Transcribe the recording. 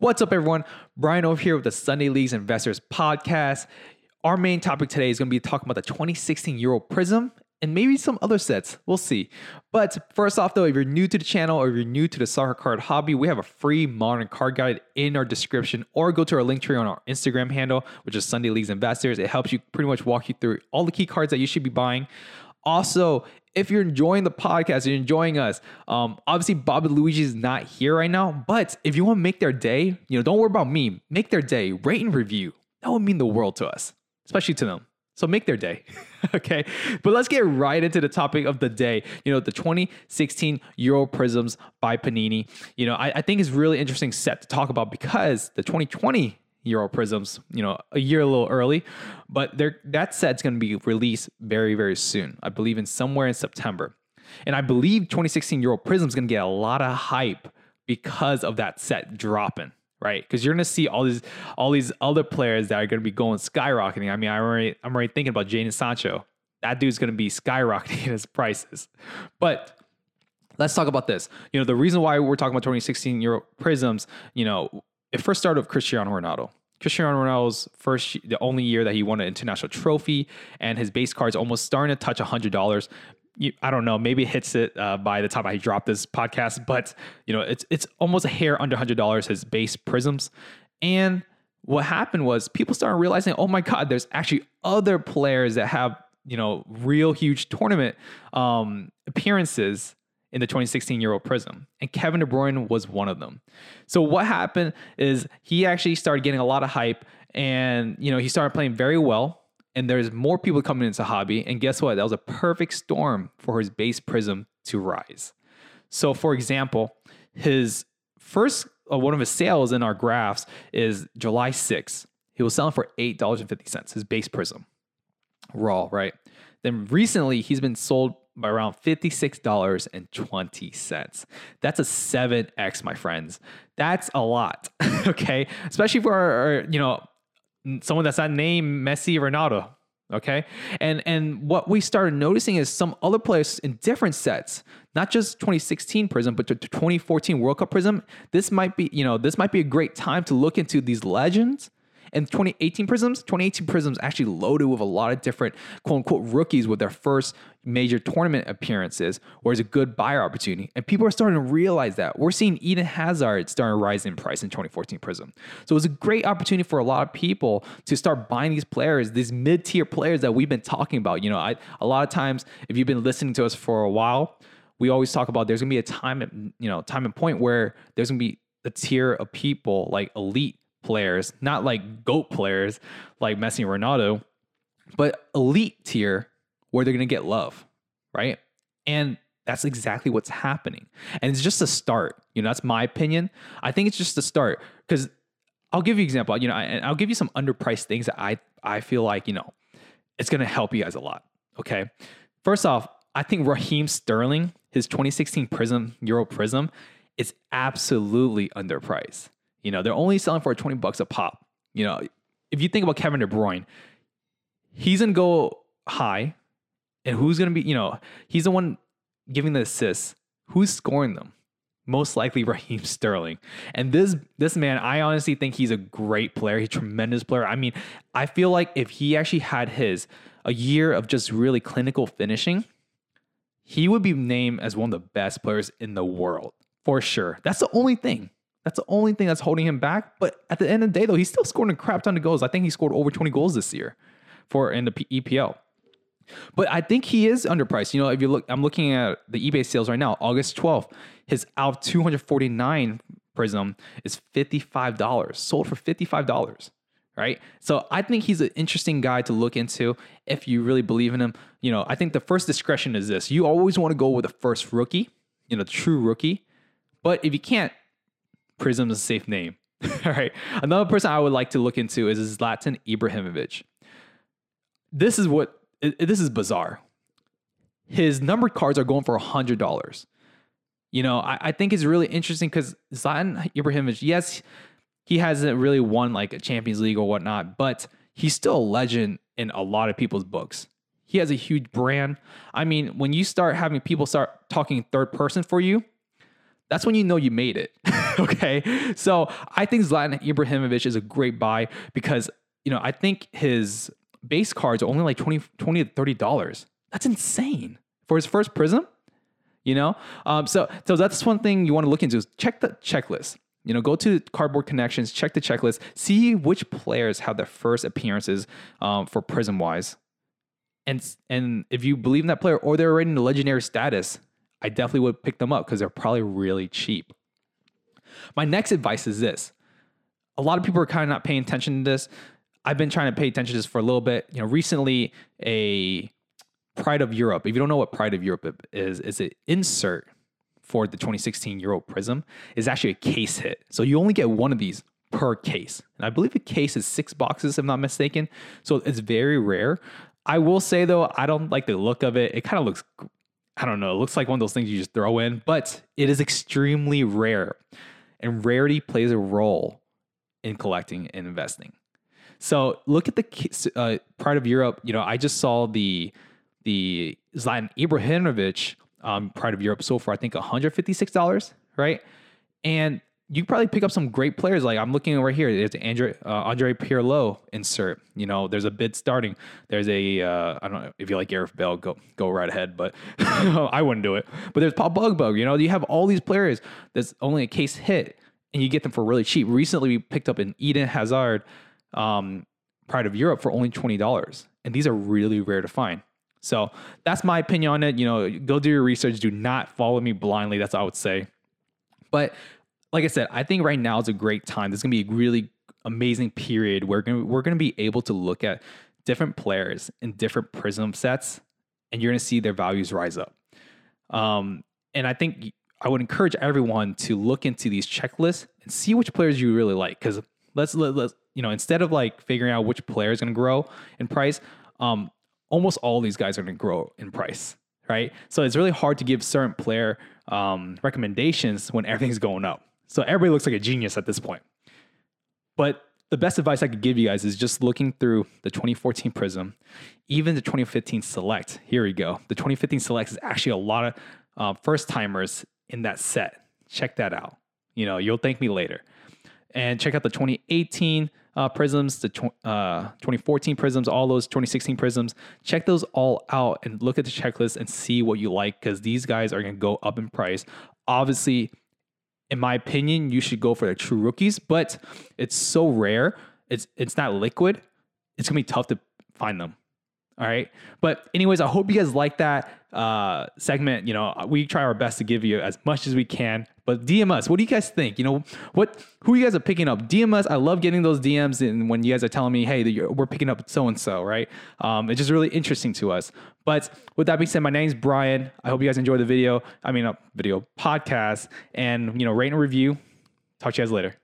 What's up, everyone? Brian over here with the Sunday Leagues Investors Podcast. Our main topic today is going to be talking about the 2016 Euro Prism and maybe some other sets. We'll see. But first off, though, if you're new to the channel or if you're new to the soccer card hobby, we have a free modern card guide in our description, or go to our link tree on our Instagram handle, which is Sunday Leagues Investors. It helps you pretty much walk you through all the key cards that you should be buying. Also, if you're enjoying the podcast, you're enjoying us. Um, obviously, Bob Luigi is not here right now, but if you want to make their day, you know, don't worry about me. Make their day. Rate and review. That would mean the world to us, especially to them. So make their day. okay. But let's get right into the topic of the day. You know, the 2016 Euro Prisms by Panini. You know, I, I think is really interesting set to talk about because the 2020 Euro Prisms, you know, a year a little early, but that set's going to be released very, very soon. I believe in somewhere in September. And I believe 2016 Euro Prism is going to get a lot of hype because of that set dropping, right? Because you're going to see all these all these other players that are going to be going skyrocketing. I mean, I'm already I'm already thinking about Jadon Sancho. That dude's going to be skyrocketing his prices. But let's talk about this. You know, the reason why we're talking about 2016 Euro Prisms, you know, it first started with Cristiano Ronaldo. Cristiano Ronaldo's first, the only year that he won an international trophy, and his base card's almost starting to touch hundred dollars. I don't know, maybe it hits it uh, by the time I drop this podcast, but you know, it's it's almost a hair under hundred dollars his base prisms, and what happened was people started realizing, oh my god, there's actually other players that have you know real huge tournament um, appearances in the 2016 Euro Prism, and Kevin De Bruyne was one of them. So what happened is he actually started getting a lot of hype, and you know he started playing very well. And there's more people coming into hobby, and guess what? That was a perfect storm for his base Prism to rise. So, for example, his first uh, one of his sales in our graphs is July 6th. He was selling for eight dollars and fifty cents. His base Prism, raw, right? Then recently he's been sold by around $56.20. That's a 7x, my friends. That's a lot, okay? Especially for, our, you know, someone that's not named Messi Ronaldo, okay? And and what we started noticing is some other players in different sets, not just 2016 Prism, but the 2014 World Cup Prism. This might be, you know, this might be a great time to look into these legends and 2018 Prisms, 2018 Prisms actually loaded with a lot of different quote unquote rookies with their first major tournament appearances, where it's a good buyer opportunity. And people are starting to realize that. We're seeing Eden Hazard starting to rise in price in 2014 Prism. So it was a great opportunity for a lot of people to start buying these players, these mid-tier players that we've been talking about. You know, I, a lot of times, if you've been listening to us for a while, we always talk about there's gonna be a time, you know, time and point where there's gonna be a tier of people like elite players, not like GOAT players like Messi and Ronaldo, but elite tier where they're going to get love, right? And that's exactly what's happening. And it's just a start. You know, that's my opinion. I think it's just a start because I'll give you an example. You know, and I'll give you some underpriced things that I I feel like you know it's going to help you guys a lot. Okay, first off, I think Raheem Sterling, his 2016 Prism Euro Prism, is absolutely underpriced. You know, they're only selling for 20 bucks a pop. You know, if you think about Kevin De Bruyne, he's gonna go high, and who's gonna be, you know, he's the one giving the assists. Who's scoring them? Most likely Raheem Sterling. And this this man, I honestly think he's a great player. He's a tremendous player. I mean, I feel like if he actually had his a year of just really clinical finishing, he would be named as one of the best players in the world for sure. That's the only thing. That's the only thing that's holding him back. But at the end of the day, though, he's still scoring a crap ton of goals. I think he scored over 20 goals this year for in the EPL. But I think he is underpriced. You know, if you look, I'm looking at the eBay sales right now, August 12th, his out 249 Prism is $55, sold for $55, right? So I think he's an interesting guy to look into if you really believe in him. You know, I think the first discretion is this you always want to go with the first rookie, you know, true rookie. But if you can't, Prism is a safe name. All right. Another person I would like to look into is Zlatan Ibrahimovic. This is what this is bizarre. His numbered cards are going for hundred dollars. You know, I, I, think it's really interesting because Zlatan Ibrahimovic, yes, he hasn't really won like a Champions League or whatnot, but he's still a legend in a lot of people's books. He has a huge brand. I mean, when you start having people start talking third person for you, that's when you know you made it. okay. So I think Zlatan Ibrahimovic is a great buy because, you know, I think his base cards are only like 20, 20 to $30. That's insane for his first prism, you know? Um, so, so that's one thing you want to look into is check the checklist. You know, go to Cardboard Connections, check the checklist, see which players have their first appearances um, for Prism wise. And, and if you believe in that player or they're already in the legendary status, I definitely would pick them up because they're probably really cheap. My next advice is this. A lot of people are kind of not paying attention to this. I've been trying to pay attention to this for a little bit. You know, recently a Pride of Europe. If you don't know what Pride of Europe is, is an insert for the 2016 Euro Prism is actually a case hit. So you only get one of these per case. And I believe a case is six boxes, if I'm not mistaken. So it's very rare. I will say though, I don't like the look of it. It kind of looks, I don't know, it looks like one of those things you just throw in, but it is extremely rare. And rarity plays a role in collecting and investing. So look at the uh, Pride of Europe. You know, I just saw the the Zlatan Ibrahimovic um, Pride of Europe so far. I think one hundred fifty six dollars, right? And you probably pick up some great players. Like I'm looking over here. There's Andre uh, Andre Pirlo insert. You know, there's a bid starting. There's a uh, I don't know if you like Gareth Bale, go go right ahead. But I wouldn't do it. But there's Paul Pogba. You know, you have all these players. that's only a case hit, and you get them for really cheap. Recently, we picked up an Eden Hazard, um, Pride of Europe for only twenty dollars, and these are really rare to find. So that's my opinion on it. You know, go do your research. Do not follow me blindly. That's what I would say. But like I said, I think right now is a great time. There's gonna be a really amazing period where we're gonna, we're gonna be able to look at different players in different prism sets, and you're gonna see their values rise up. Um, and I think I would encourage everyone to look into these checklists and see which players you really like. Because let's let, let's you know instead of like figuring out which player is gonna grow in price, um, almost all these guys are gonna grow in price right? So it's really hard to give certain player um, recommendations when everything's going up. So everybody looks like a genius at this point. But the best advice I could give you guys is just looking through the 2014 Prism, even the 2015 Select. Here we go. The 2015 Select is actually a lot of uh, first timers in that set. Check that out. You know, you'll thank me later. And check out the 2018 uh, prisms, the tw- uh, 2014 prisms, all those 2016 prisms. Check those all out and look at the checklist and see what you like because these guys are going to go up in price. Obviously, in my opinion, you should go for the true rookies, but it's so rare. It's it's not liquid. It's gonna be tough to find them. All right. But anyways, I hope you guys like that uh, segment. You know, we try our best to give you as much as we can. But DM us. What do you guys think? You know, what who you guys are picking up? DM us. I love getting those DMs and when you guys are telling me, hey, we're picking up so and so, right? Um, it's just really interesting to us. But with that being said, my name's Brian. I hope you guys enjoyed the video. I mean, a video podcast, and you know, rate and review. Talk to you guys later.